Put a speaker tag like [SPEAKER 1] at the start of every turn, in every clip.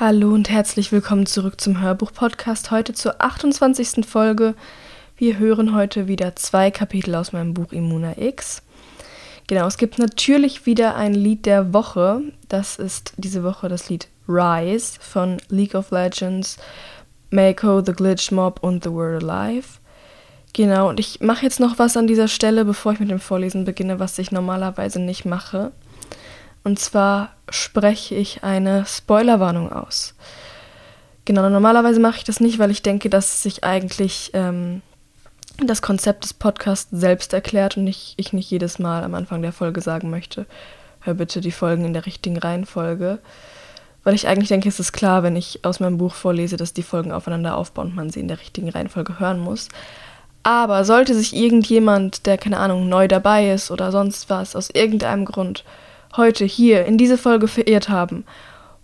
[SPEAKER 1] Hallo und herzlich willkommen zurück zum Hörbuch-Podcast. Heute zur 28. Folge. Wir hören heute wieder zwei Kapitel aus meinem Buch Immuna X. Genau, es gibt natürlich wieder ein Lied der Woche. Das ist diese Woche das Lied Rise von League of Legends, Mako, The Glitch Mob und The Word Alive. Genau, und ich mache jetzt noch was an dieser Stelle, bevor ich mit dem Vorlesen beginne, was ich normalerweise nicht mache. Und zwar spreche ich eine Spoilerwarnung aus. Genau, normalerweise mache ich das nicht, weil ich denke, dass sich eigentlich ähm, das Konzept des Podcasts selbst erklärt und ich, ich nicht jedes Mal am Anfang der Folge sagen möchte, hör bitte die Folgen in der richtigen Reihenfolge. Weil ich eigentlich denke, es ist klar, wenn ich aus meinem Buch vorlese, dass die Folgen aufeinander aufbauen und man sie in der richtigen Reihenfolge hören muss. Aber sollte sich irgendjemand, der keine Ahnung, neu dabei ist oder sonst was, aus irgendeinem Grund heute hier in diese Folge verirrt haben,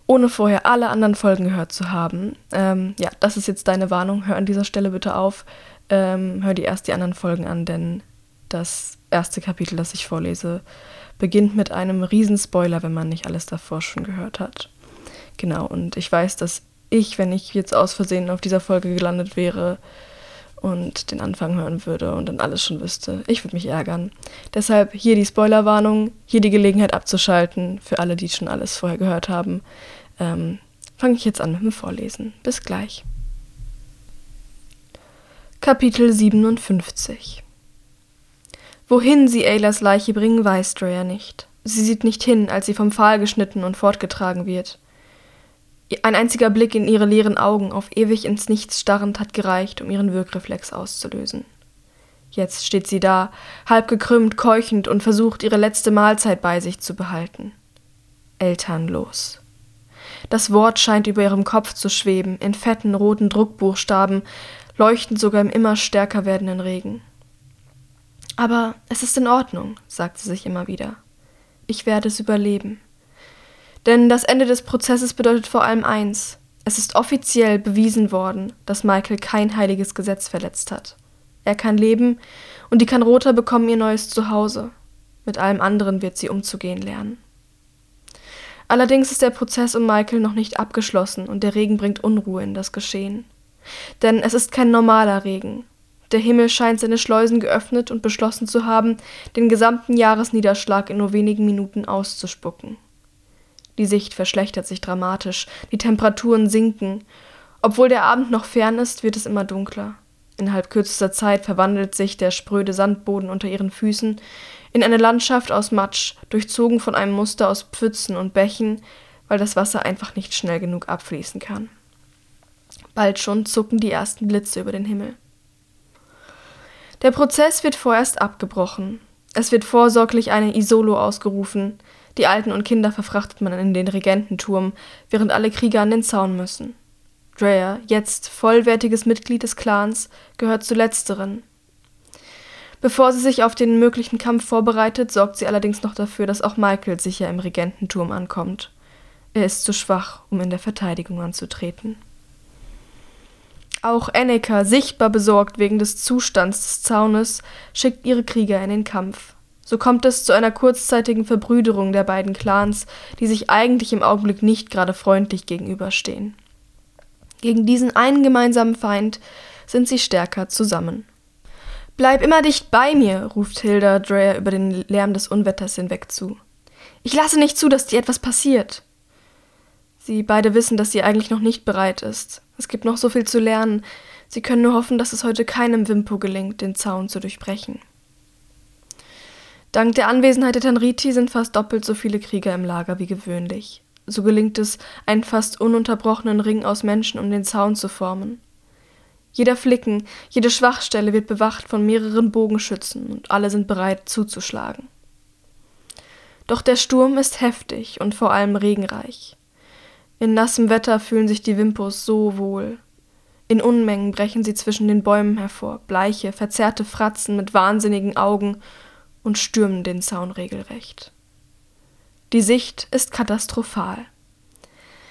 [SPEAKER 1] ohne vorher alle anderen Folgen gehört zu haben, ähm, ja, das ist jetzt deine Warnung. Hör an dieser Stelle bitte auf. Ähm, hör dir erst die anderen Folgen an, denn das erste Kapitel, das ich vorlese, beginnt mit einem Riesenspoiler, wenn man nicht alles davor schon gehört hat. Genau, und ich weiß, dass ich, wenn ich jetzt aus Versehen auf dieser Folge gelandet wäre, und den Anfang hören würde und dann alles schon wüsste. Ich würde mich ärgern. Deshalb hier die Spoilerwarnung, hier die Gelegenheit abzuschalten für alle, die schon alles vorher gehört haben. Ähm, Fange ich jetzt an mit dem Vorlesen. Bis gleich. Kapitel 57 Wohin sie Aylas Leiche bringen, weiß Drea nicht. Sie sieht nicht hin, als sie vom Pfahl geschnitten und fortgetragen wird. Ein einziger Blick in ihre leeren Augen, auf ewig ins Nichts starrend, hat gereicht, um ihren Wirkreflex auszulösen. Jetzt steht sie da, halb gekrümmt, keuchend und versucht, ihre letzte Mahlzeit bei sich zu behalten. Elternlos. Das Wort scheint über ihrem Kopf zu schweben, in fetten roten Druckbuchstaben, leuchtend sogar im immer stärker werdenden Regen. Aber es ist in Ordnung, sagt sie sich immer wieder. Ich werde es überleben. Denn das Ende des Prozesses bedeutet vor allem eins. Es ist offiziell bewiesen worden, dass Michael kein heiliges Gesetz verletzt hat. Er kann leben und die Kanroter bekommen ihr neues Zuhause. Mit allem anderen wird sie umzugehen lernen. Allerdings ist der Prozess um Michael noch nicht abgeschlossen und der Regen bringt Unruhe in das Geschehen. Denn es ist kein normaler Regen. Der Himmel scheint seine Schleusen geöffnet und beschlossen zu haben, den gesamten Jahresniederschlag in nur wenigen Minuten auszuspucken. Die Sicht verschlechtert sich dramatisch, die Temperaturen sinken. Obwohl der Abend noch fern ist, wird es immer dunkler. Innerhalb kürzester Zeit verwandelt sich der spröde Sandboden unter ihren Füßen in eine Landschaft aus Matsch, durchzogen von einem Muster aus Pfützen und Bächen, weil das Wasser einfach nicht schnell genug abfließen kann. Bald schon zucken die ersten Blitze über den Himmel. Der Prozess wird vorerst abgebrochen. Es wird vorsorglich eine Isolo ausgerufen, die Alten und Kinder verfrachtet man in den Regententurm, während alle Krieger an den Zaun müssen. Drea, jetzt vollwertiges Mitglied des Clans, gehört zu letzteren. Bevor sie sich auf den möglichen Kampf vorbereitet, sorgt sie allerdings noch dafür, dass auch Michael sicher im Regententurm ankommt. Er ist zu schwach, um in der Verteidigung anzutreten. Auch Annika, sichtbar besorgt wegen des Zustands des Zaunes, schickt ihre Krieger in den Kampf. So kommt es zu einer kurzzeitigen Verbrüderung der beiden Clans, die sich eigentlich im Augenblick nicht gerade freundlich gegenüberstehen. Gegen diesen einen gemeinsamen Feind sind sie stärker zusammen. Bleib immer dicht bei mir, ruft Hilda Dreyer über den Lärm des Unwetters hinweg zu. Ich lasse nicht zu, dass dir etwas passiert. Sie beide wissen, dass sie eigentlich noch nicht bereit ist. Es gibt noch so viel zu lernen. Sie können nur hoffen, dass es heute keinem Wimpo gelingt, den Zaun zu durchbrechen. Dank der Anwesenheit der Tanriti sind fast doppelt so viele Krieger im Lager wie gewöhnlich. So gelingt es, einen fast ununterbrochenen Ring aus Menschen um den Zaun zu formen. Jeder Flicken, jede Schwachstelle wird bewacht von mehreren Bogenschützen und alle sind bereit zuzuschlagen. Doch der Sturm ist heftig und vor allem regenreich. In nassem Wetter fühlen sich die Wimpos so wohl. In Unmengen brechen sie zwischen den Bäumen hervor, bleiche, verzerrte Fratzen mit wahnsinnigen Augen und stürmen den Zaun regelrecht. Die Sicht ist katastrophal.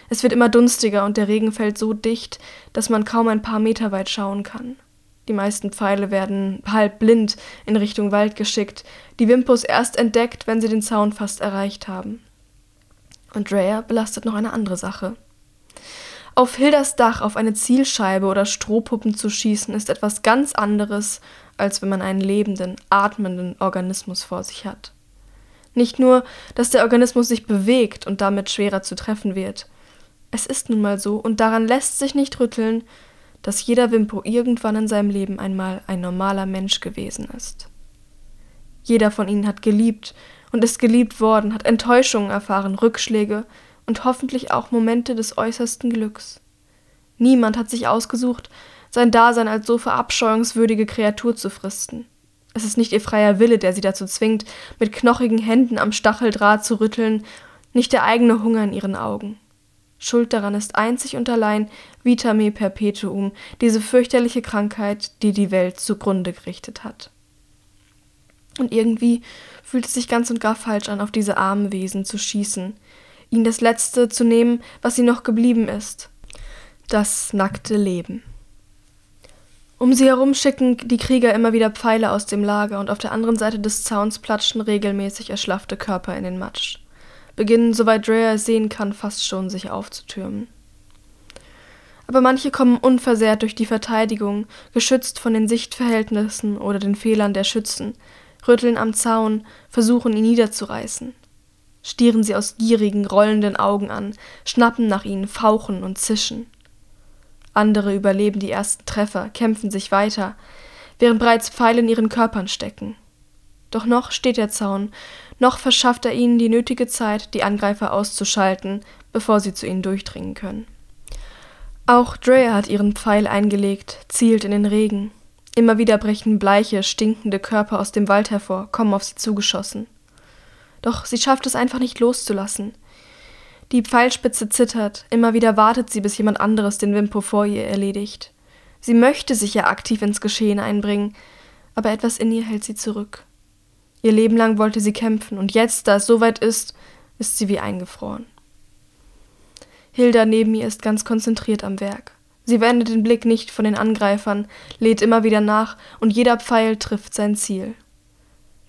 [SPEAKER 1] Es wird immer dunstiger und der Regen fällt so dicht, dass man kaum ein paar Meter weit schauen kann. Die meisten Pfeile werden halb blind in Richtung Wald geschickt, die Wimpus erst entdeckt, wenn sie den Zaun fast erreicht haben. Und Drea belastet noch eine andere Sache. Auf Hildas Dach auf eine Zielscheibe oder Strohpuppen zu schießen, ist etwas ganz anderes, als wenn man einen lebenden, atmenden Organismus vor sich hat. Nicht nur, dass der Organismus sich bewegt und damit schwerer zu treffen wird. Es ist nun mal so, und daran lässt sich nicht rütteln, dass jeder Wimpo irgendwann in seinem Leben einmal ein normaler Mensch gewesen ist. Jeder von ihnen hat geliebt und ist geliebt worden, hat Enttäuschungen erfahren, Rückschläge und hoffentlich auch Momente des äußersten Glücks. Niemand hat sich ausgesucht, sein Dasein als so verabscheuungswürdige Kreatur zu fristen. Es ist nicht ihr freier Wille, der sie dazu zwingt, mit knochigen Händen am Stacheldraht zu rütteln, nicht der eigene Hunger in ihren Augen. Schuld daran ist einzig und allein Vitame Perpetuum, diese fürchterliche Krankheit, die die Welt zugrunde gerichtet hat. Und irgendwie fühlt es sich ganz und gar falsch an, auf diese armen Wesen zu schießen, ihnen das Letzte zu nehmen, was ihnen noch geblieben ist. Das nackte Leben. Um sie herum schicken die Krieger immer wieder Pfeile aus dem Lager und auf der anderen Seite des Zauns platschen regelmäßig erschlaffte Körper in den Matsch. Beginnen, soweit Drea es sehen kann, fast schon sich aufzutürmen. Aber manche kommen unversehrt durch die Verteidigung, geschützt von den Sichtverhältnissen oder den Fehlern der Schützen, rütteln am Zaun, versuchen ihn niederzureißen stieren sie aus gierigen, rollenden Augen an, schnappen nach ihnen, fauchen und zischen. Andere überleben die ersten Treffer, kämpfen sich weiter, während bereits Pfeile in ihren Körpern stecken. Doch noch steht der Zaun, noch verschafft er ihnen die nötige Zeit, die Angreifer auszuschalten, bevor sie zu ihnen durchdringen können. Auch Drea hat ihren Pfeil eingelegt, zielt in den Regen. Immer wieder brechen bleiche, stinkende Körper aus dem Wald hervor, kommen auf sie zugeschossen. Doch sie schafft es einfach nicht loszulassen. Die Pfeilspitze zittert, immer wieder wartet sie, bis jemand anderes den Wimpo vor ihr erledigt. Sie möchte sich ja aktiv ins Geschehen einbringen, aber etwas in ihr hält sie zurück. Ihr Leben lang wollte sie kämpfen, und jetzt, da es soweit ist, ist sie wie eingefroren. Hilda neben ihr ist ganz konzentriert am Werk. Sie wendet den Blick nicht von den Angreifern, lädt immer wieder nach, und jeder Pfeil trifft sein Ziel.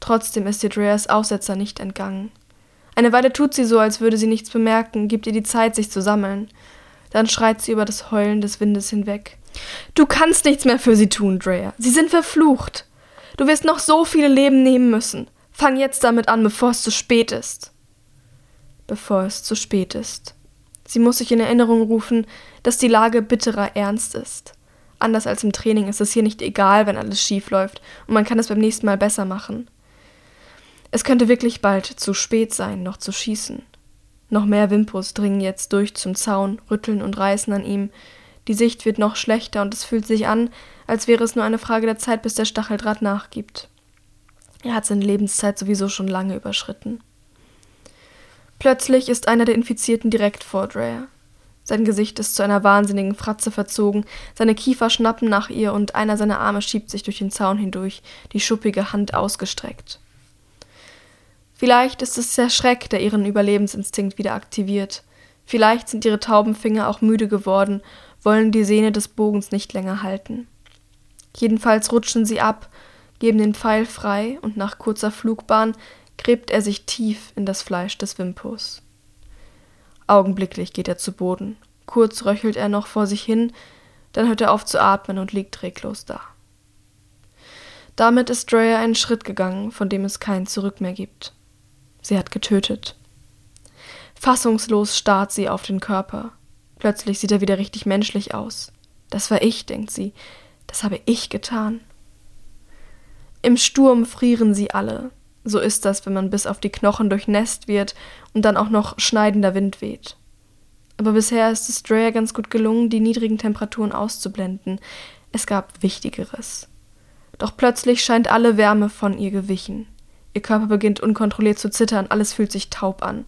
[SPEAKER 1] Trotzdem ist Dreas Aussetzer nicht entgangen. Eine Weile tut sie so, als würde sie nichts bemerken, gibt ihr die Zeit, sich zu sammeln. Dann schreit sie über das Heulen des Windes hinweg. Du kannst nichts mehr für sie tun, Drea. Sie sind verflucht. Du wirst noch so viele Leben nehmen müssen. Fang jetzt damit an, bevor es zu spät ist. Bevor es zu spät ist. Sie muss sich in Erinnerung rufen, dass die Lage bitterer Ernst ist. Anders als im Training ist es hier nicht egal, wenn alles schief läuft, und man kann es beim nächsten Mal besser machen. Es könnte wirklich bald zu spät sein, noch zu schießen. Noch mehr Wimpus dringen jetzt durch zum Zaun, rütteln und reißen an ihm. Die Sicht wird noch schlechter und es fühlt sich an, als wäre es nur eine Frage der Zeit, bis der Stacheldraht nachgibt. Er hat seine Lebenszeit sowieso schon lange überschritten. Plötzlich ist einer der Infizierten direkt vor Drea. Sein Gesicht ist zu einer wahnsinnigen Fratze verzogen, seine Kiefer schnappen nach ihr und einer seiner Arme schiebt sich durch den Zaun hindurch, die schuppige Hand ausgestreckt. Vielleicht ist es der Schreck, der ihren Überlebensinstinkt wieder aktiviert. Vielleicht sind ihre tauben Finger auch müde geworden, wollen die Sehne des Bogens nicht länger halten. Jedenfalls rutschen sie ab, geben den Pfeil frei und nach kurzer Flugbahn gräbt er sich tief in das Fleisch des Wimpus. Augenblicklich geht er zu Boden. Kurz röchelt er noch vor sich hin, dann hört er auf zu atmen und liegt reglos da. Damit ist Dreyer einen Schritt gegangen, von dem es kein Zurück mehr gibt. Sie hat getötet. Fassungslos starrt sie auf den Körper. Plötzlich sieht er wieder richtig menschlich aus. Das war ich, denkt sie. Das habe ich getan. Im Sturm frieren sie alle. So ist das, wenn man bis auf die Knochen durchnässt wird und dann auch noch schneidender Wind weht. Aber bisher ist es Dreyer ganz gut gelungen, die niedrigen Temperaturen auszublenden. Es gab Wichtigeres. Doch plötzlich scheint alle Wärme von ihr gewichen. Ihr Körper beginnt unkontrolliert zu zittern, alles fühlt sich taub an.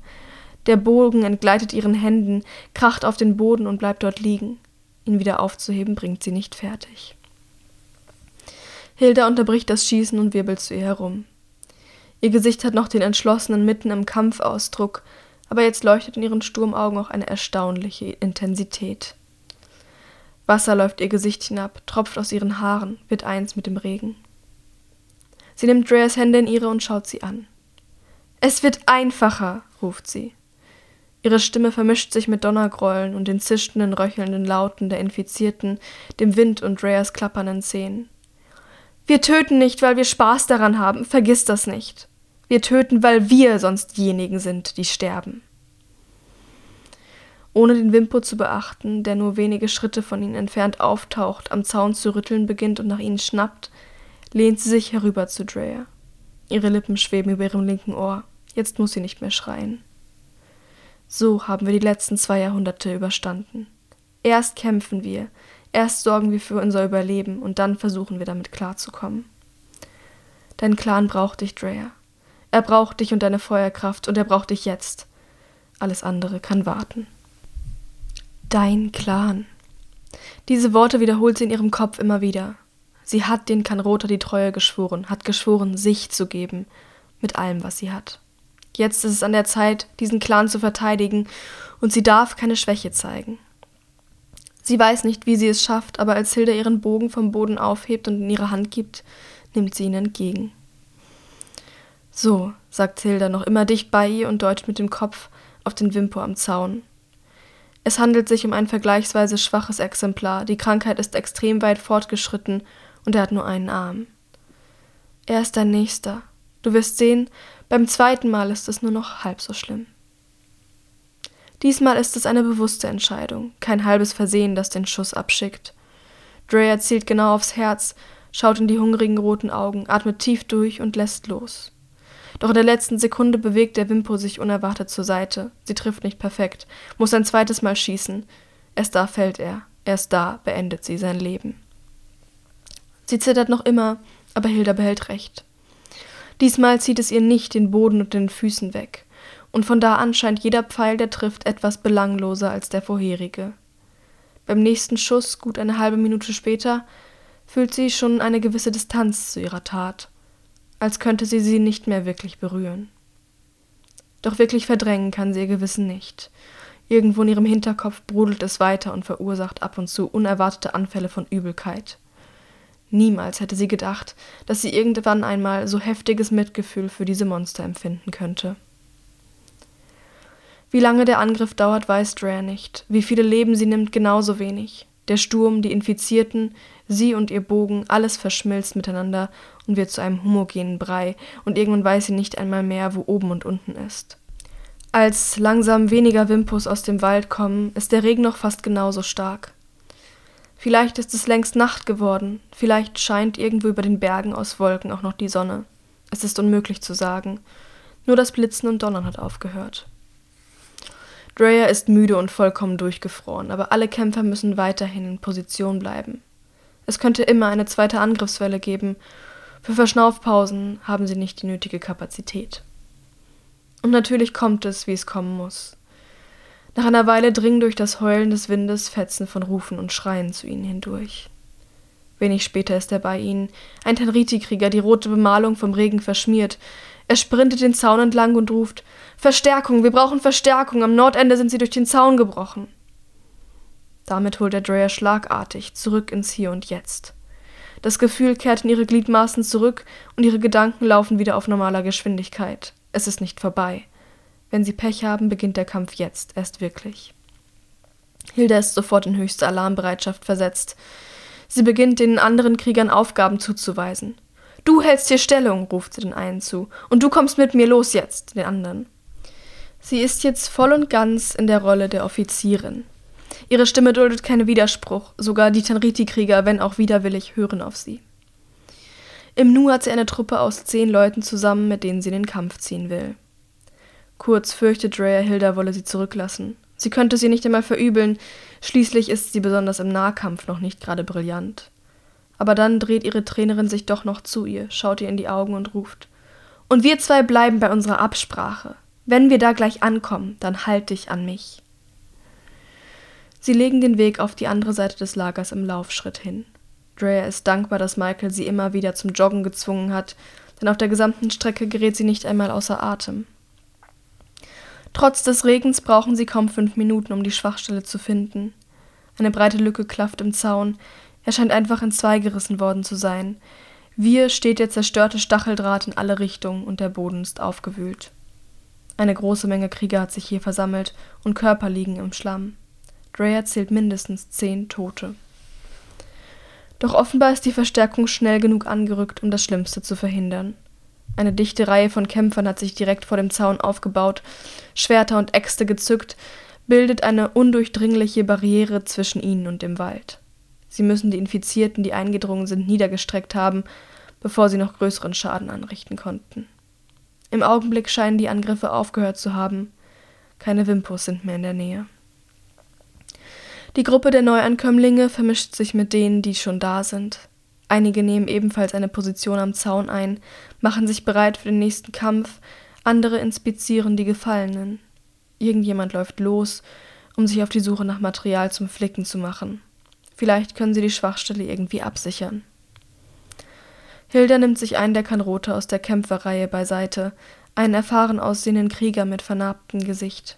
[SPEAKER 1] Der Bogen entgleitet ihren Händen, kracht auf den Boden und bleibt dort liegen. Ihn wieder aufzuheben bringt sie nicht fertig. Hilda unterbricht das Schießen und wirbelt zu ihr herum. Ihr Gesicht hat noch den entschlossenen, mitten im Kampfausdruck, aber jetzt leuchtet in ihren Sturmaugen auch eine erstaunliche Intensität. Wasser läuft ihr Gesicht hinab, tropft aus ihren Haaren, wird eins mit dem Regen. Sie nimmt Dreas Hände in ihre und schaut sie an. Es wird einfacher, ruft sie. Ihre Stimme vermischt sich mit Donnergrollen und den zischenden, röchelnden Lauten der Infizierten, dem Wind und Rayas klappernden Zähnen. Wir töten nicht, weil wir Spaß daran haben, vergiss das nicht. Wir töten, weil wir sonst diejenigen sind, die sterben. Ohne den Wimpo zu beachten, der nur wenige Schritte von ihnen entfernt auftaucht, am Zaun zu rütteln beginnt und nach ihnen schnappt, lehnt sie sich herüber zu Drea. Ihre Lippen schweben über ihrem linken Ohr. Jetzt muss sie nicht mehr schreien. So haben wir die letzten zwei Jahrhunderte überstanden. Erst kämpfen wir, erst sorgen wir für unser Überleben und dann versuchen wir damit klarzukommen. Dein Clan braucht dich, Drea. Er braucht dich und deine Feuerkraft und er braucht dich jetzt. Alles andere kann warten. Dein Clan. Diese Worte wiederholt sie in ihrem Kopf immer wieder. Sie hat den Kanrota die Treue geschworen, hat geschworen, sich zu geben, mit allem, was sie hat. Jetzt ist es an der Zeit, diesen Clan zu verteidigen, und sie darf keine Schwäche zeigen. Sie weiß nicht, wie sie es schafft, aber als Hilda ihren Bogen vom Boden aufhebt und in ihre Hand gibt, nimmt sie ihn entgegen. So, sagt Hilda noch immer dicht bei ihr und deutet mit dem Kopf auf den Wimpo am Zaun. Es handelt sich um ein vergleichsweise schwaches Exemplar, die Krankheit ist extrem weit fortgeschritten und er hat nur einen Arm. Er ist dein Nächster. Du wirst sehen, beim zweiten Mal ist es nur noch halb so schlimm. Diesmal ist es eine bewusste Entscheidung, kein halbes Versehen, das den Schuss abschickt. Drea zielt genau aufs Herz, schaut in die hungrigen roten Augen, atmet tief durch und lässt los. Doch in der letzten Sekunde bewegt der Wimpo sich unerwartet zur Seite. Sie trifft nicht perfekt, muss ein zweites Mal schießen. Erst da fällt er, erst da beendet sie sein Leben. Sie zittert noch immer, aber Hilda behält recht. Diesmal zieht es ihr nicht den Boden und den Füßen weg, und von da an scheint jeder Pfeil, der trifft, etwas belangloser als der vorherige. Beim nächsten Schuss, gut eine halbe Minute später, fühlt sie schon eine gewisse Distanz zu ihrer Tat, als könnte sie sie nicht mehr wirklich berühren. Doch wirklich verdrängen kann sie ihr Gewissen nicht. Irgendwo in ihrem Hinterkopf brodelt es weiter und verursacht ab und zu unerwartete Anfälle von Übelkeit. Niemals hätte sie gedacht, dass sie irgendwann einmal so heftiges Mitgefühl für diese Monster empfinden könnte. Wie lange der Angriff dauert, weiß Drea nicht. Wie viele Leben sie nimmt, genauso wenig. Der Sturm, die Infizierten, sie und ihr Bogen, alles verschmilzt miteinander und wird zu einem homogenen Brei, und irgendwann weiß sie nicht einmal mehr, wo oben und unten ist. Als langsam weniger Wimpus aus dem Wald kommen, ist der Regen noch fast genauso stark. Vielleicht ist es längst Nacht geworden, vielleicht scheint irgendwo über den Bergen aus Wolken auch noch die Sonne. Es ist unmöglich zu sagen. Nur das Blitzen und Donnern hat aufgehört. Drea ist müde und vollkommen durchgefroren, aber alle Kämpfer müssen weiterhin in Position bleiben. Es könnte immer eine zweite Angriffswelle geben. Für Verschnaufpausen haben sie nicht die nötige Kapazität. Und natürlich kommt es, wie es kommen muss. Nach einer Weile dringen durch das Heulen des Windes Fetzen von Rufen und Schreien zu ihnen hindurch. Wenig später ist er bei ihnen, ein Tenriti-Krieger, die rote Bemalung vom Regen verschmiert. Er sprintet den Zaun entlang und ruft: Verstärkung, wir brauchen Verstärkung, am Nordende sind sie durch den Zaun gebrochen. Damit holt er Drea schlagartig zurück ins Hier und Jetzt. Das Gefühl kehrt in ihre Gliedmaßen zurück und ihre Gedanken laufen wieder auf normaler Geschwindigkeit. Es ist nicht vorbei. Wenn sie Pech haben, beginnt der Kampf jetzt erst wirklich. Hilda ist sofort in höchste Alarmbereitschaft versetzt. Sie beginnt den anderen Kriegern Aufgaben zuzuweisen. Du hältst hier Stellung, ruft sie den einen zu, und du kommst mit mir los jetzt, den anderen. Sie ist jetzt voll und ganz in der Rolle der Offizierin. Ihre Stimme duldet keinen Widerspruch, sogar die Tanriti-Krieger, wenn auch widerwillig, hören auf sie. Im Nu hat sie eine Truppe aus zehn Leuten zusammen, mit denen sie in den Kampf ziehen will. Kurz fürchtet Rhea, Hilda wolle sie zurücklassen. Sie könnte sie nicht einmal verübeln, schließlich ist sie besonders im Nahkampf noch nicht gerade brillant. Aber dann dreht ihre Trainerin sich doch noch zu ihr, schaut ihr in die Augen und ruft Und wir zwei bleiben bei unserer Absprache. Wenn wir da gleich ankommen, dann halt dich an mich. Sie legen den Weg auf die andere Seite des Lagers im Laufschritt hin. Drea ist dankbar, dass Michael sie immer wieder zum Joggen gezwungen hat, denn auf der gesamten Strecke gerät sie nicht einmal außer Atem. Trotz des Regens brauchen sie kaum fünf Minuten, um die Schwachstelle zu finden. Eine breite Lücke klafft im Zaun. Er scheint einfach in zwei gerissen worden zu sein. Wir steht der zerstörte Stacheldraht in alle Richtungen und der Boden ist aufgewühlt. Eine große Menge Krieger hat sich hier versammelt und Körper liegen im Schlamm. Dreyer zählt mindestens zehn Tote. Doch offenbar ist die Verstärkung schnell genug angerückt, um das Schlimmste zu verhindern. Eine dichte Reihe von Kämpfern hat sich direkt vor dem Zaun aufgebaut, Schwerter und Äxte gezückt, bildet eine undurchdringliche Barriere zwischen ihnen und dem Wald. Sie müssen die Infizierten, die eingedrungen sind, niedergestreckt haben, bevor sie noch größeren Schaden anrichten konnten. Im Augenblick scheinen die Angriffe aufgehört zu haben. Keine Wimpos sind mehr in der Nähe. Die Gruppe der Neuankömmlinge vermischt sich mit denen, die schon da sind. Einige nehmen ebenfalls eine Position am Zaun ein, machen sich bereit für den nächsten Kampf, andere inspizieren die Gefallenen. Irgendjemand läuft los, um sich auf die Suche nach Material zum Flicken zu machen. Vielleicht können sie die Schwachstelle irgendwie absichern. Hilda nimmt sich einen der Kanrote aus der Kämpferreihe beiseite, einen erfahren aussehenden Krieger mit vernarbtem Gesicht.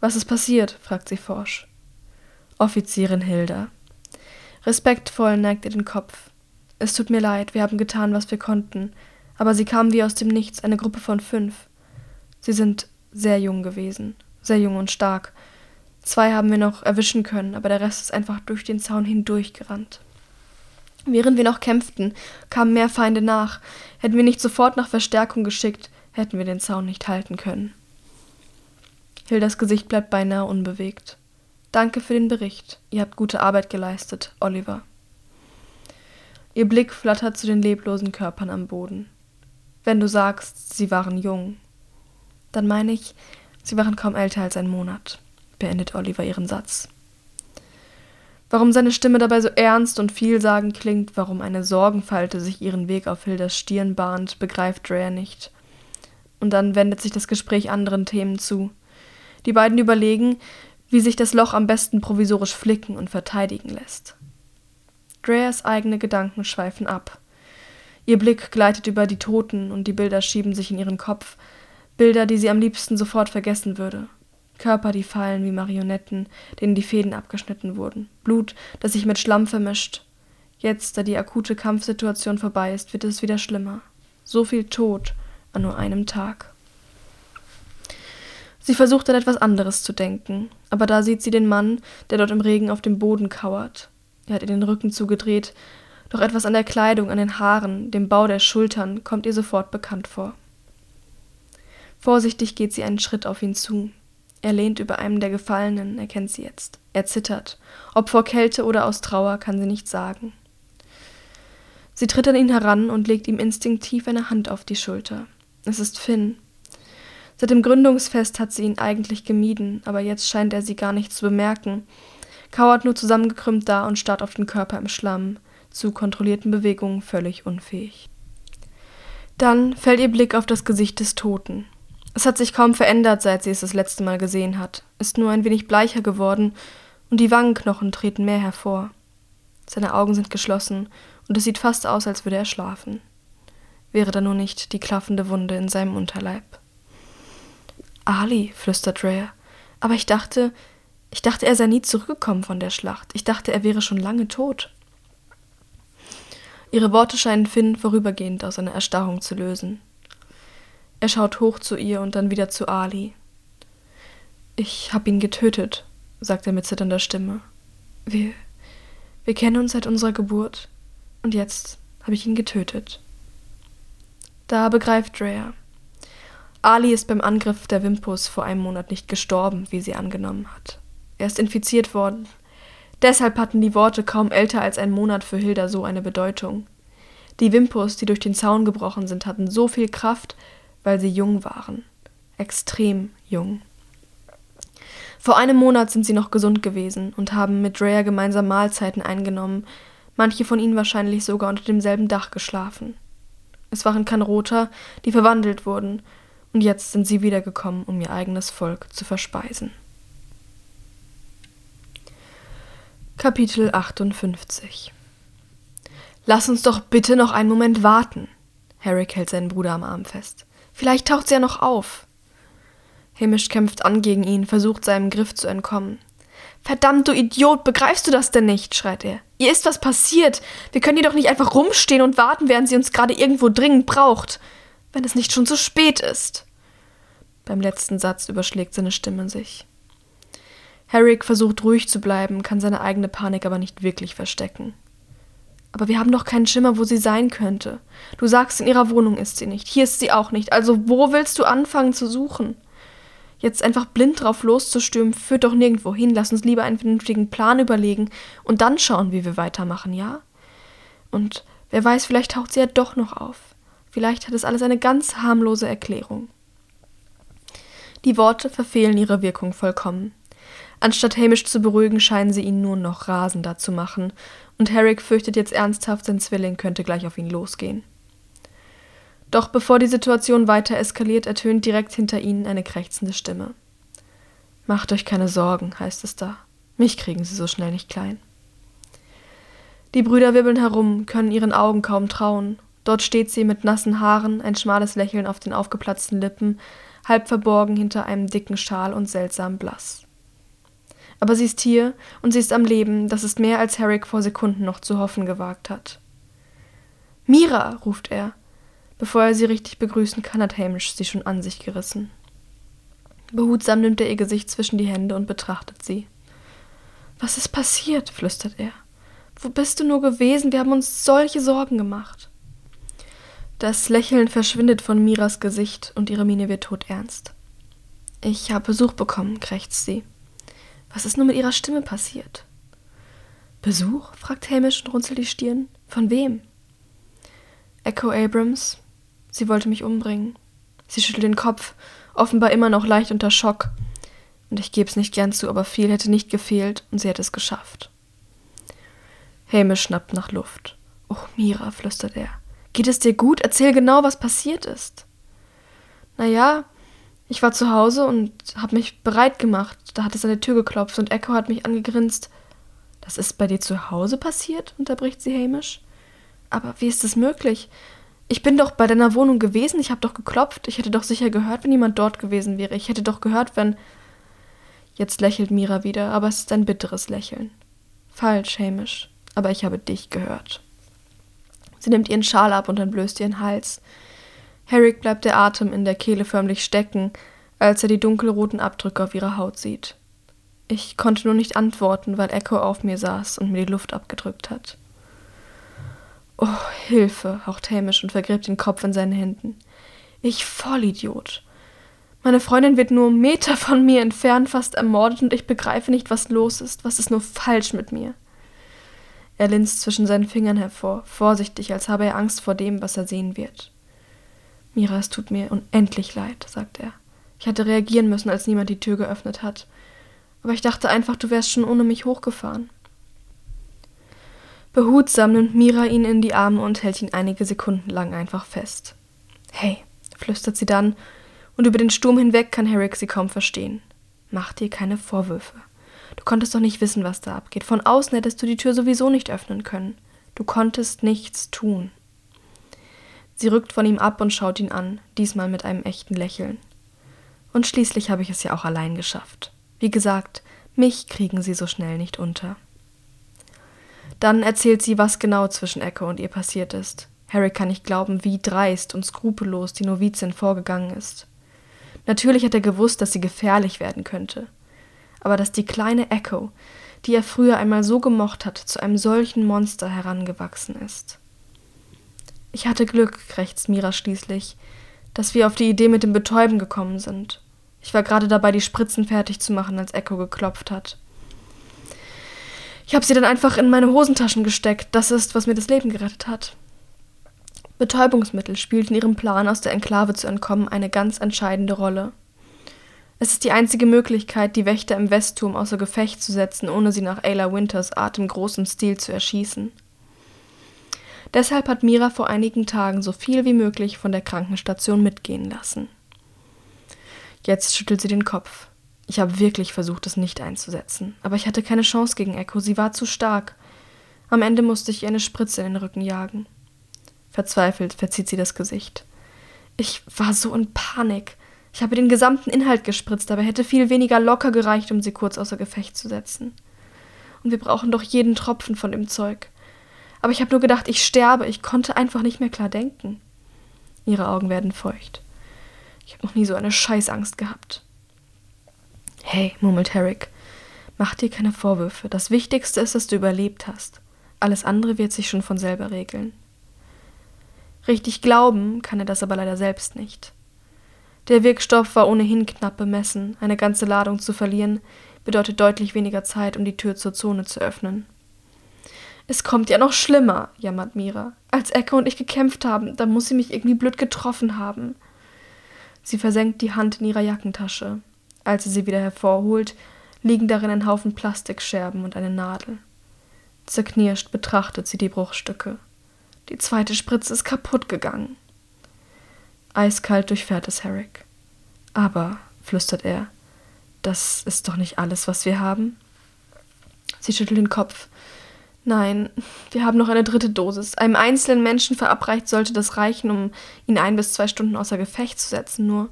[SPEAKER 1] Was ist passiert? fragt sie forsch. Offizierin Hilda. Respektvoll neigt er den Kopf. Es tut mir leid, wir haben getan, was wir konnten, aber sie kamen wie aus dem Nichts, eine Gruppe von fünf. Sie sind sehr jung gewesen, sehr jung und stark. Zwei haben wir noch erwischen können, aber der Rest ist einfach durch den Zaun hindurchgerannt. Während wir noch kämpften, kamen mehr Feinde nach. Hätten wir nicht sofort nach Verstärkung geschickt, hätten wir den Zaun nicht halten können. Hildas Gesicht bleibt beinahe unbewegt. Danke für den Bericht. Ihr habt gute Arbeit geleistet, Oliver. Ihr Blick flattert zu den leblosen Körpern am Boden. Wenn du sagst, sie waren jung, dann meine ich, sie waren kaum älter als ein Monat, beendet Oliver ihren Satz. Warum seine Stimme dabei so ernst und vielsagend klingt, warum eine Sorgenfalte sich ihren Weg auf Hildas Stirn bahnt, begreift Rhea nicht. Und dann wendet sich das Gespräch anderen Themen zu. Die beiden überlegen, wie sich das Loch am besten provisorisch flicken und verteidigen lässt. Dreas eigene Gedanken schweifen ab. Ihr Blick gleitet über die Toten und die Bilder schieben sich in ihren Kopf, Bilder, die sie am liebsten sofort vergessen würde. Körper, die fallen wie Marionetten, denen die Fäden abgeschnitten wurden. Blut, das sich mit Schlamm vermischt. Jetzt, da die akute Kampfsituation vorbei ist, wird es wieder schlimmer. So viel Tod an nur einem Tag. Sie versucht an etwas anderes zu denken, aber da sieht sie den Mann, der dort im Regen auf dem Boden kauert. Er hat ihr den Rücken zugedreht, doch etwas an der Kleidung, an den Haaren, dem Bau der Schultern kommt ihr sofort bekannt vor. Vorsichtig geht sie einen Schritt auf ihn zu. Er lehnt über einem der Gefallenen, er kennt sie jetzt. Er zittert. Ob vor Kälte oder aus Trauer, kann sie nicht sagen. Sie tritt an ihn heran und legt ihm instinktiv eine Hand auf die Schulter. Es ist Finn. Seit dem Gründungsfest hat sie ihn eigentlich gemieden, aber jetzt scheint er sie gar nicht zu bemerken, kauert nur zusammengekrümmt da und starrt auf den Körper im Schlamm, zu kontrollierten Bewegungen völlig unfähig. Dann fällt ihr Blick auf das Gesicht des Toten. Es hat sich kaum verändert, seit sie es das letzte Mal gesehen hat, ist nur ein wenig bleicher geworden und die Wangenknochen treten mehr hervor. Seine Augen sind geschlossen und es sieht fast aus, als würde er schlafen. Wäre da nur nicht die klaffende Wunde in seinem Unterleib. Ali, flüstert Rhea, aber ich dachte, ich dachte, er sei nie zurückgekommen von der Schlacht. Ich dachte, er wäre schon lange tot. Ihre Worte scheinen Finn vorübergehend aus seiner Erstarrung zu lösen. Er schaut hoch zu ihr und dann wieder zu Ali. Ich hab ihn getötet, sagt er mit zitternder Stimme. Wir, wir kennen uns seit unserer Geburt und jetzt habe ich ihn getötet. Da begreift Drea. Ali ist beim Angriff der Wimpus vor einem Monat nicht gestorben, wie sie angenommen hat. Er ist infiziert worden. Deshalb hatten die Worte kaum älter als ein Monat für Hilda so eine Bedeutung. Die Wimpus, die durch den Zaun gebrochen sind, hatten so viel Kraft, weil sie jung waren. Extrem jung. Vor einem Monat sind sie noch gesund gewesen und haben mit Drea gemeinsam Mahlzeiten eingenommen, manche von ihnen wahrscheinlich sogar unter demselben Dach geschlafen. Es waren Kanroter, die verwandelt wurden, und jetzt sind sie wiedergekommen, um ihr eigenes Volk zu verspeisen. Kapitel 58 Lass uns doch bitte noch einen Moment warten. Harry hält seinen Bruder am Arm fest. Vielleicht taucht sie ja noch auf. Hamish kämpft an gegen ihn, versucht seinem Griff zu entkommen. Verdammt, du Idiot, begreifst du das denn nicht? schreit er. Ihr ist was passiert. Wir können hier doch nicht einfach rumstehen und warten, während sie uns gerade irgendwo dringend braucht, wenn es nicht schon zu spät ist. Beim letzten Satz überschlägt seine Stimme sich. Herrick versucht ruhig zu bleiben, kann seine eigene Panik aber nicht wirklich verstecken. Aber wir haben doch keinen Schimmer, wo sie sein könnte. Du sagst, in ihrer Wohnung ist sie nicht. Hier ist sie auch nicht. Also wo willst du anfangen zu suchen? Jetzt einfach blind drauf loszustürmen, führt doch nirgendwo hin. Lass uns lieber einen vernünftigen Plan überlegen und dann schauen, wie wir weitermachen, ja? Und wer weiß, vielleicht taucht sie ja doch noch auf. Vielleicht hat es alles eine ganz harmlose Erklärung. Die Worte verfehlen ihre Wirkung vollkommen. Anstatt Hamish zu beruhigen, scheinen sie ihn nur noch rasender zu machen, und Herrick fürchtet jetzt ernsthaft, sein Zwilling könnte gleich auf ihn losgehen. Doch bevor die Situation weiter eskaliert, ertönt direkt hinter ihnen eine krächzende Stimme. Macht euch keine Sorgen, heißt es da. Mich kriegen sie so schnell nicht klein. Die Brüder wirbeln herum, können ihren Augen kaum trauen. Dort steht sie mit nassen Haaren, ein schmales Lächeln auf den aufgeplatzten Lippen, halb verborgen hinter einem dicken Schal und seltsam blass. Aber sie ist hier und sie ist am Leben, das ist mehr, als Herrick vor Sekunden noch zu hoffen gewagt hat. Mira, ruft er. Bevor er sie richtig begrüßen kann, hat Hamish sie schon an sich gerissen. Behutsam nimmt er ihr Gesicht zwischen die Hände und betrachtet sie. Was ist passiert? flüstert er. Wo bist du nur gewesen? Wir haben uns solche Sorgen gemacht. Das Lächeln verschwindet von Miras Gesicht und ihre Miene wird todernst. Ich habe Besuch bekommen, krächzt sie. Was ist nur mit ihrer Stimme passiert? Besuch? fragt Hamish und runzelt die Stirn. Von wem? Echo Abrams. Sie wollte mich umbringen. Sie schüttelt den Kopf, offenbar immer noch leicht unter Schock. Und ich geb's nicht gern zu, aber viel hätte nicht gefehlt und sie hätte es geschafft. Hamish schnappt nach Luft. Oh, Mira, flüstert er. Geht es dir gut? Erzähl genau, was passiert ist. Na ja, ich war zu Hause und habe mich bereit gemacht. Da hat es an der Tür geklopft und Echo hat mich angegrinst. Das ist bei dir zu Hause passiert? unterbricht sie hämisch. Aber wie ist es möglich? Ich bin doch bei deiner Wohnung gewesen, ich habe doch geklopft, ich hätte doch sicher gehört, wenn jemand dort gewesen wäre. Ich hätte doch gehört, wenn. Jetzt lächelt Mira wieder, aber es ist ein bitteres Lächeln. Falsch, Hamish, aber ich habe dich gehört. Sie nimmt ihren Schal ab und entblößt ihren Hals. Herrick bleibt der Atem in der Kehle förmlich stecken, als er die dunkelroten Abdrücke auf ihrer Haut sieht. Ich konnte nur nicht antworten, weil Echo auf mir saß und mir die Luft abgedrückt hat. Oh, Hilfe, haucht Hamish und vergräbt den Kopf in seinen Händen. Ich Vollidiot. Meine Freundin wird nur Meter von mir entfernt fast ermordet und ich begreife nicht, was los ist. Was ist nur falsch mit mir? Er linst zwischen seinen Fingern hervor, vorsichtig, als habe er Angst vor dem, was er sehen wird. Mira, es tut mir unendlich leid, sagt er. Ich hatte reagieren müssen, als niemand die Tür geöffnet hat. Aber ich dachte einfach, du wärst schon ohne mich hochgefahren. Behutsam nimmt Mira ihn in die Arme und hält ihn einige Sekunden lang einfach fest. Hey, flüstert sie dann, und über den Sturm hinweg kann Herrick sie kaum verstehen. Mach dir keine Vorwürfe. Du konntest doch nicht wissen, was da abgeht. Von außen hättest du die Tür sowieso nicht öffnen können. Du konntest nichts tun. Sie rückt von ihm ab und schaut ihn an, diesmal mit einem echten Lächeln. Und schließlich habe ich es ja auch allein geschafft. Wie gesagt, mich kriegen sie so schnell nicht unter. Dann erzählt sie, was genau zwischen Echo und ihr passiert ist. Harry kann nicht glauben, wie dreist und skrupellos die Novizin vorgegangen ist. Natürlich hat er gewusst, dass sie gefährlich werden könnte. Aber dass die kleine Echo, die er früher einmal so gemocht hat, zu einem solchen Monster herangewachsen ist. Ich hatte Glück, krächzt Mira schließlich, dass wir auf die Idee mit dem Betäuben gekommen sind. Ich war gerade dabei, die Spritzen fertig zu machen, als Echo geklopft hat. Ich habe sie dann einfach in meine Hosentaschen gesteckt. Das ist, was mir das Leben gerettet hat. Betäubungsmittel spielt in ihrem Plan, aus der Enklave zu entkommen, eine ganz entscheidende Rolle. Es ist die einzige Möglichkeit, die Wächter im Westturm außer Gefecht zu setzen, ohne sie nach Ayla Winters atemgroßem Stil zu erschießen. Deshalb hat Mira vor einigen Tagen so viel wie möglich von der Krankenstation mitgehen lassen. Jetzt schüttelt sie den Kopf. Ich habe wirklich versucht, es nicht einzusetzen, aber ich hatte keine Chance gegen Echo, sie war zu stark. Am Ende musste ich ihr eine Spritze in den Rücken jagen. Verzweifelt verzieht sie das Gesicht. Ich war so in Panik. Ich habe den gesamten Inhalt gespritzt, aber hätte viel weniger locker gereicht, um sie kurz außer Gefecht zu setzen. Und wir brauchen doch jeden Tropfen von dem Zeug. Aber ich habe nur gedacht, ich sterbe. Ich konnte einfach nicht mehr klar denken. Ihre Augen werden feucht. Ich habe noch nie so eine Scheißangst gehabt. Hey, murmelt Herrick, mach dir keine Vorwürfe. Das Wichtigste ist, dass du überlebt hast. Alles andere wird sich schon von selber regeln. Richtig glauben kann er das aber leider selbst nicht. Der Wirkstoff war ohnehin knapp bemessen. Eine ganze Ladung zu verlieren bedeutet deutlich weniger Zeit, um die Tür zur Zone zu öffnen. Es kommt ja noch schlimmer, jammert Mira. Als Ecke und ich gekämpft haben, da muss sie mich irgendwie blöd getroffen haben. Sie versenkt die Hand in ihrer Jackentasche. Als sie sie wieder hervorholt, liegen darin ein Haufen Plastikscherben und eine Nadel. Zerknirscht betrachtet sie die Bruchstücke. Die zweite Spritze ist kaputt gegangen. Eiskalt durchfährt es Herrick. Aber, flüstert er, das ist doch nicht alles, was wir haben. Sie schüttelt den Kopf. Nein, wir haben noch eine dritte Dosis. Einem einzelnen Menschen verabreicht sollte das reichen, um ihn ein bis zwei Stunden außer Gefecht zu setzen. Nur,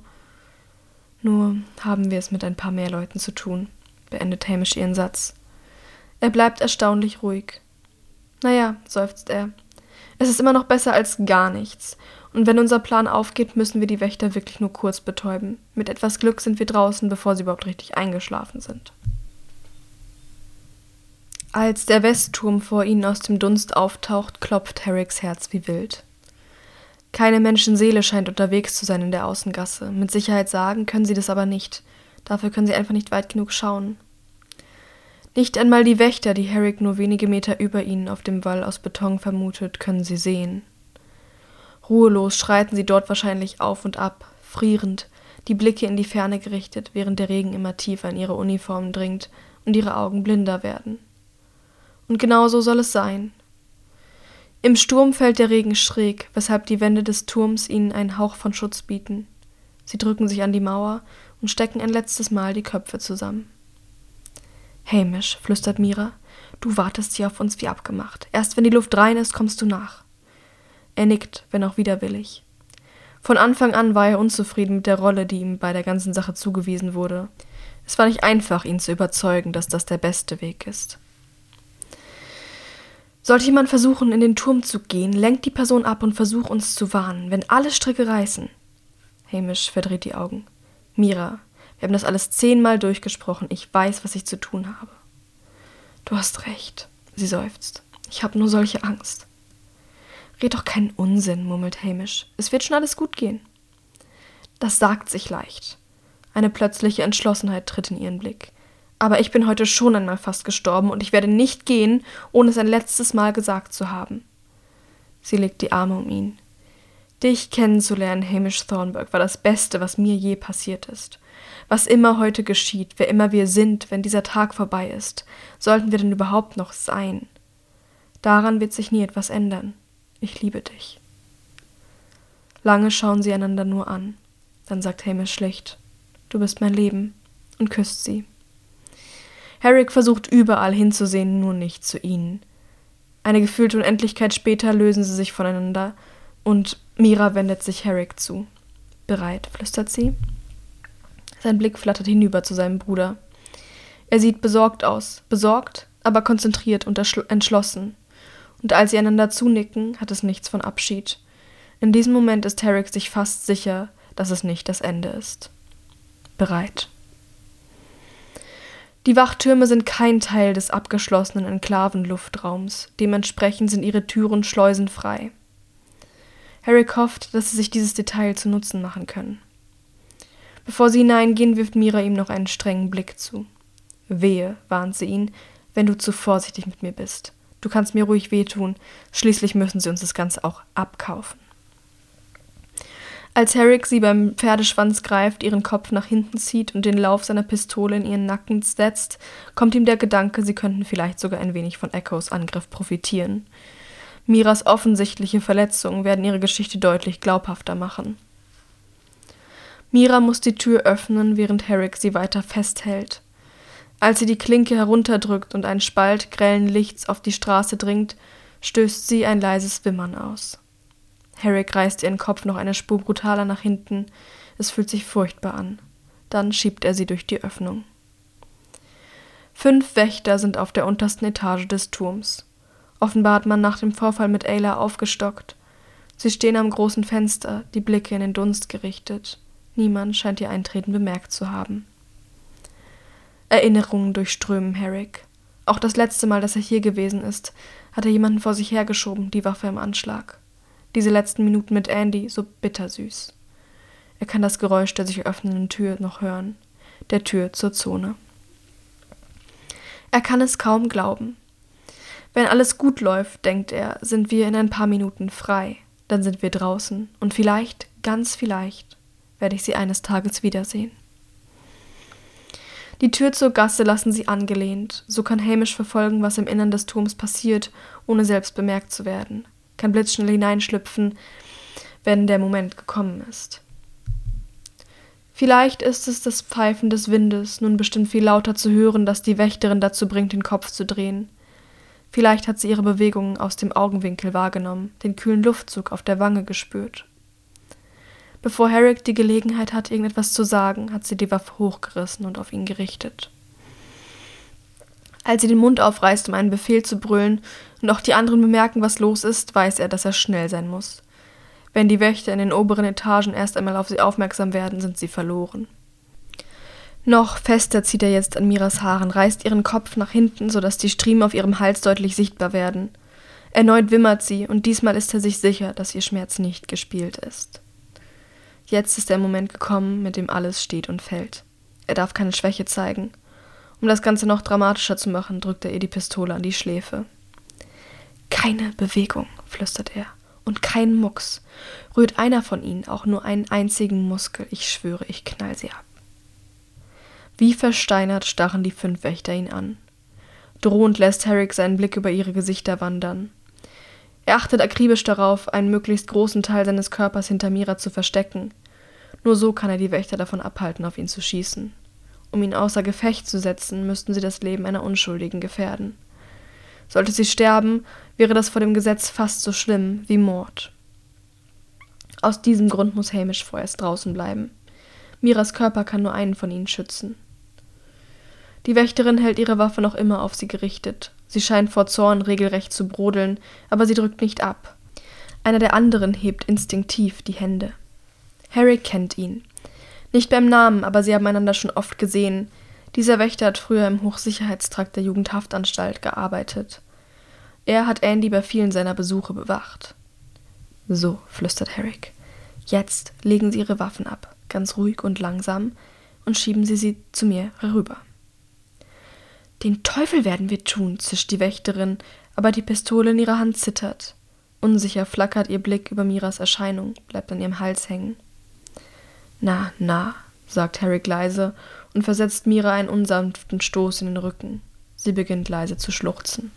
[SPEAKER 1] nur haben wir es mit ein paar mehr Leuten zu tun, beendet Hamish ihren Satz. Er bleibt erstaunlich ruhig. Naja, seufzt er. Es ist immer noch besser als gar nichts. Und wenn unser Plan aufgeht, müssen wir die Wächter wirklich nur kurz betäuben. Mit etwas Glück sind wir draußen, bevor sie überhaupt richtig eingeschlafen sind. Als der Westturm vor ihnen aus dem Dunst auftaucht, klopft Herricks Herz wie wild. Keine Menschenseele scheint unterwegs zu sein in der Außengasse. Mit Sicherheit sagen können sie das aber nicht. Dafür können sie einfach nicht weit genug schauen. Nicht einmal die Wächter, die Herrick nur wenige Meter über ihnen auf dem Wall aus Beton vermutet, können sie sehen. Ruhelos schreiten sie dort wahrscheinlich auf und ab, frierend, die Blicke in die Ferne gerichtet, während der Regen immer tiefer in ihre Uniformen dringt und ihre Augen blinder werden. Und genau so soll es sein. Im Sturm fällt der Regen schräg, weshalb die Wände des Turms ihnen einen Hauch von Schutz bieten. Sie drücken sich an die Mauer und stecken ein letztes Mal die Köpfe zusammen. Hamish, flüstert Mira, du wartest hier auf uns wie abgemacht. Erst wenn die Luft rein ist, kommst du nach. Er nickt, wenn auch widerwillig. Von Anfang an war er unzufrieden mit der Rolle, die ihm bei der ganzen Sache zugewiesen wurde. Es war nicht einfach, ihn zu überzeugen, dass das der beste Weg ist. Sollte jemand versuchen, in den Turm zu gehen, lenkt die Person ab und versuch uns zu warnen, wenn alle Stricke reißen. Hamish verdreht die Augen. Mira, wir haben das alles zehnmal durchgesprochen. Ich weiß, was ich zu tun habe. Du hast recht, sie seufzt. Ich habe nur solche Angst. Red doch keinen Unsinn, murmelt Hamish. Es wird schon alles gut gehen. Das sagt sich leicht. Eine plötzliche Entschlossenheit tritt in ihren Blick. Aber ich bin heute schon einmal fast gestorben und ich werde nicht gehen, ohne es ein letztes Mal gesagt zu haben. Sie legt die Arme um ihn. Dich kennenzulernen, Hamish Thornburg, war das Beste, was mir je passiert ist. Was immer heute geschieht, wer immer wir sind, wenn dieser Tag vorbei ist, sollten wir denn überhaupt noch sein? Daran wird sich nie etwas ändern. Ich liebe dich. Lange schauen sie einander nur an. Dann sagt Hamish schlicht, du bist mein Leben, und küsst sie. Herrick versucht überall hinzusehen, nur nicht zu ihnen. Eine gefühlte Unendlichkeit später lösen sie sich voneinander, und Mira wendet sich Herrick zu. Bereit, flüstert sie. Sein Blick flattert hinüber zu seinem Bruder. Er sieht besorgt aus, besorgt, aber konzentriert und entschlossen und als sie einander zunicken, hat es nichts von Abschied. In diesem Moment ist Tarek sich fast sicher, dass es nicht das Ende ist. Bereit. Die Wachtürme sind kein Teil des abgeschlossenen Enklavenluftraums, dementsprechend sind ihre Türen schleusenfrei. Harry hofft, dass sie sich dieses Detail zu Nutzen machen können. Bevor sie hineingehen, wirft Mira ihm noch einen strengen Blick zu. Wehe, warnt sie ihn, wenn du zu vorsichtig mit mir bist. Du kannst mir ruhig wehtun. Schließlich müssen sie uns das Ganze auch abkaufen. Als Herrick sie beim Pferdeschwanz greift, ihren Kopf nach hinten zieht und den Lauf seiner Pistole in ihren Nacken setzt, kommt ihm der Gedanke, sie könnten vielleicht sogar ein wenig von Echos Angriff profitieren. Miras offensichtliche Verletzungen werden ihre Geschichte deutlich glaubhafter machen. Mira muss die Tür öffnen, während Herrick sie weiter festhält. Als sie die Klinke herunterdrückt und ein Spalt grellen Lichts auf die Straße dringt, stößt sie ein leises Wimmern aus. Herrick reißt ihren Kopf noch eine Spur brutaler nach hinten. Es fühlt sich furchtbar an. Dann schiebt er sie durch die Öffnung. Fünf Wächter sind auf der untersten Etage des Turms. Offenbar hat man nach dem Vorfall mit Ayla aufgestockt. Sie stehen am großen Fenster, die Blicke in den Dunst gerichtet. Niemand scheint ihr Eintreten bemerkt zu haben. Erinnerungen durchströmen Herrick. Auch das letzte Mal, dass er hier gewesen ist, hat er jemanden vor sich hergeschoben, die Waffe im Anschlag. Diese letzten Minuten mit Andy, so bittersüß. Er kann das Geräusch der sich öffnenden Tür noch hören, der Tür zur Zone. Er kann es kaum glauben. Wenn alles gut läuft, denkt er, sind wir in ein paar Minuten frei. Dann sind wir draußen und vielleicht, ganz vielleicht, werde ich sie eines Tages wiedersehen. Die Tür zur Gasse lassen sie angelehnt, so kann Hamish verfolgen, was im Innern des Turms passiert, ohne selbst bemerkt zu werden, kann blitzschnell hineinschlüpfen, wenn der Moment gekommen ist. Vielleicht ist es das Pfeifen des Windes, nun bestimmt viel lauter zu hören, das die Wächterin dazu bringt, den Kopf zu drehen. Vielleicht hat sie ihre Bewegungen aus dem Augenwinkel wahrgenommen, den kühlen Luftzug auf der Wange gespürt. Bevor Herrick die Gelegenheit hat, irgendetwas zu sagen, hat sie die Waffe hochgerissen und auf ihn gerichtet. Als sie den Mund aufreißt, um einen Befehl zu brüllen, und auch die anderen bemerken, was los ist, weiß er, dass er schnell sein muss. Wenn die Wächter in den oberen Etagen erst einmal auf sie aufmerksam werden, sind sie verloren. Noch fester zieht er jetzt an Miras Haaren, reißt ihren Kopf nach hinten, sodass die Striemen auf ihrem Hals deutlich sichtbar werden. Erneut wimmert sie, und diesmal ist er sich sicher, dass ihr Schmerz nicht gespielt ist. Jetzt ist der Moment gekommen, mit dem alles steht und fällt. Er darf keine Schwäche zeigen. Um das Ganze noch dramatischer zu machen, drückt er ihr die Pistole an die Schläfe. Keine Bewegung, flüstert er, und kein Mucks. Rührt einer von ihnen auch nur einen einzigen Muskel, ich schwöre, ich knall sie ab. Wie versteinert starren die fünf Wächter ihn an. Drohend lässt Herrick seinen Blick über ihre Gesichter wandern. Er achtet akribisch darauf, einen möglichst großen Teil seines Körpers hinter Mira zu verstecken. Nur so kann er die Wächter davon abhalten, auf ihn zu schießen. Um ihn außer Gefecht zu setzen, müssten sie das Leben einer Unschuldigen gefährden. Sollte sie sterben, wäre das vor dem Gesetz fast so schlimm wie Mord. Aus diesem Grund muss Hamish vorerst draußen bleiben. Miras Körper kann nur einen von ihnen schützen. Die Wächterin hält ihre Waffe noch immer auf sie gerichtet, Sie scheint vor Zorn regelrecht zu brodeln, aber sie drückt nicht ab. Einer der anderen hebt instinktiv die Hände. Harry kennt ihn. Nicht beim Namen, aber sie haben einander schon oft gesehen. Dieser Wächter hat früher im Hochsicherheitstrakt der Jugendhaftanstalt gearbeitet. Er hat Andy bei vielen seiner Besuche bewacht. So, flüstert Herrick. Jetzt legen Sie Ihre Waffen ab, ganz ruhig und langsam, und schieben Sie sie zu mir herüber. Den Teufel werden wir tun, zischt die Wächterin, aber die Pistole in ihrer Hand zittert. Unsicher flackert ihr Blick über Miras Erscheinung, bleibt an ihrem Hals hängen. Na, na, sagt Harry leise und versetzt Mira einen unsanften Stoß in den Rücken. Sie beginnt leise zu schluchzen.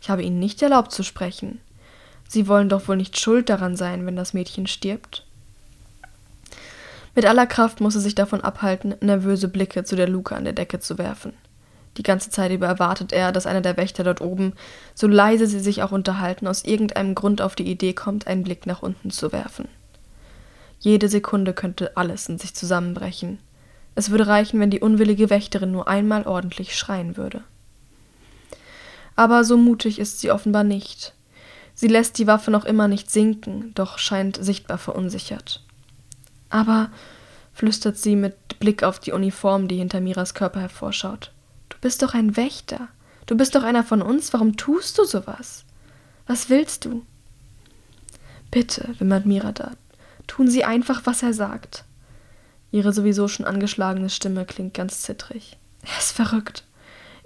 [SPEAKER 1] Ich habe Ihnen nicht erlaubt zu sprechen. Sie wollen doch wohl nicht schuld daran sein, wenn das Mädchen stirbt? Mit aller Kraft muss sie sich davon abhalten, nervöse Blicke zu der Luke an der Decke zu werfen. Die ganze Zeit über erwartet er, dass einer der Wächter dort oben, so leise sie sich auch unterhalten, aus irgendeinem Grund auf die Idee kommt, einen Blick nach unten zu werfen. Jede Sekunde könnte alles in sich zusammenbrechen. Es würde reichen, wenn die unwillige Wächterin nur einmal ordentlich schreien würde. Aber so mutig ist sie offenbar nicht. Sie lässt die Waffe noch immer nicht sinken, doch scheint sichtbar verunsichert. Aber, flüstert sie mit Blick auf die Uniform, die hinter Miras Körper hervorschaut, Du bist doch ein Wächter. Du bist doch einer von uns. Warum tust du sowas? Was willst du? Bitte, wimmert Mirada, tun Sie einfach, was er sagt. Ihre sowieso schon angeschlagene Stimme klingt ganz zittrig. Er ist verrückt.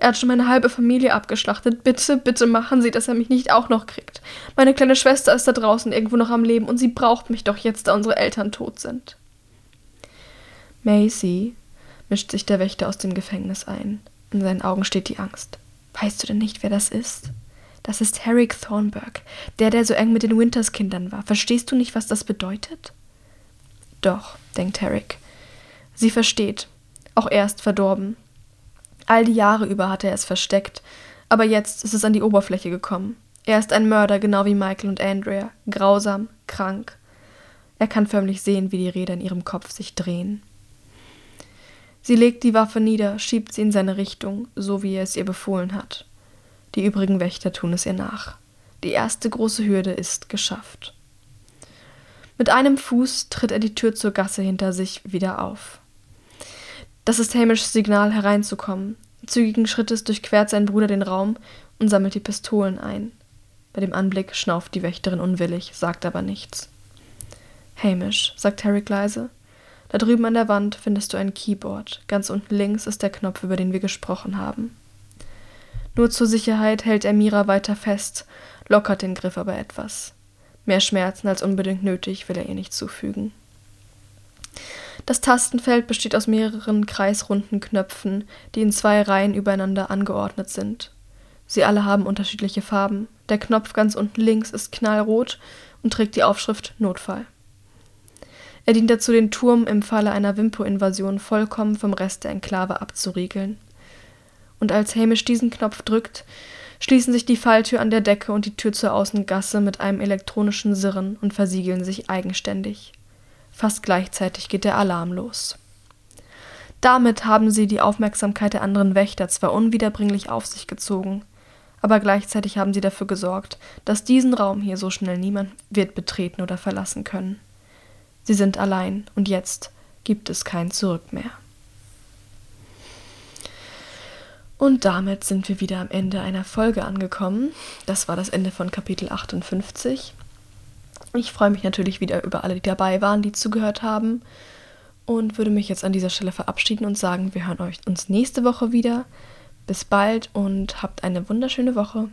[SPEAKER 1] Er hat schon meine halbe Familie abgeschlachtet. Bitte, bitte machen Sie, dass er mich nicht auch noch kriegt. Meine kleine Schwester ist da draußen irgendwo noch am Leben und sie braucht mich doch jetzt, da unsere Eltern tot sind. Macy, mischt sich der Wächter aus dem Gefängnis ein. In seinen Augen steht die Angst. Weißt du denn nicht, wer das ist? Das ist Herrick Thornburg, der, der so eng mit den Winters-Kindern war. Verstehst du nicht, was das bedeutet? Doch, denkt Herrick. Sie versteht. Auch er ist verdorben. All die Jahre über hatte er es versteckt, aber jetzt ist es an die Oberfläche gekommen. Er ist ein Mörder, genau wie Michael und Andrea. Grausam, krank. Er kann förmlich sehen, wie die Räder in ihrem Kopf sich drehen. Sie legt die Waffe nieder, schiebt sie in seine Richtung, so wie er es ihr befohlen hat. Die übrigen Wächter tun es ihr nach. Die erste große Hürde ist geschafft. Mit einem Fuß tritt er die Tür zur Gasse hinter sich wieder auf. Das ist Hamishs Signal, hereinzukommen. Zügigen Schrittes durchquert sein Bruder den Raum und sammelt die Pistolen ein. Bei dem Anblick schnauft die Wächterin unwillig, sagt aber nichts. Hamish, sagt Harry leise, da drüben an der Wand findest du ein Keyboard. Ganz unten links ist der Knopf, über den wir gesprochen haben. Nur zur Sicherheit hält er Mira weiter fest, lockert den Griff aber etwas. Mehr Schmerzen als unbedingt nötig will er ihr nicht zufügen. Das Tastenfeld besteht aus mehreren kreisrunden Knöpfen, die in zwei Reihen übereinander angeordnet sind. Sie alle haben unterschiedliche Farben. Der Knopf ganz unten links ist knallrot und trägt die Aufschrift Notfall. Er dient dazu, den Turm im Falle einer Wimpo-Invasion vollkommen vom Rest der Enklave abzuriegeln. Und als Hamish diesen Knopf drückt, schließen sich die Falltür an der Decke und die Tür zur Außengasse mit einem elektronischen Sirren und versiegeln sich eigenständig. Fast gleichzeitig geht der Alarm los. Damit haben sie die Aufmerksamkeit der anderen Wächter zwar unwiederbringlich auf sich gezogen, aber gleichzeitig haben sie dafür gesorgt, dass diesen Raum hier so schnell niemand wird betreten oder verlassen können. Sie sind allein und jetzt gibt es kein Zurück mehr. Und damit sind wir wieder am Ende einer Folge angekommen. Das war das Ende von Kapitel 58. Ich freue mich natürlich wieder über alle, die dabei waren, die zugehört haben. Und würde mich jetzt an dieser Stelle verabschieden und sagen, wir hören euch uns nächste Woche wieder. Bis bald und habt eine wunderschöne Woche.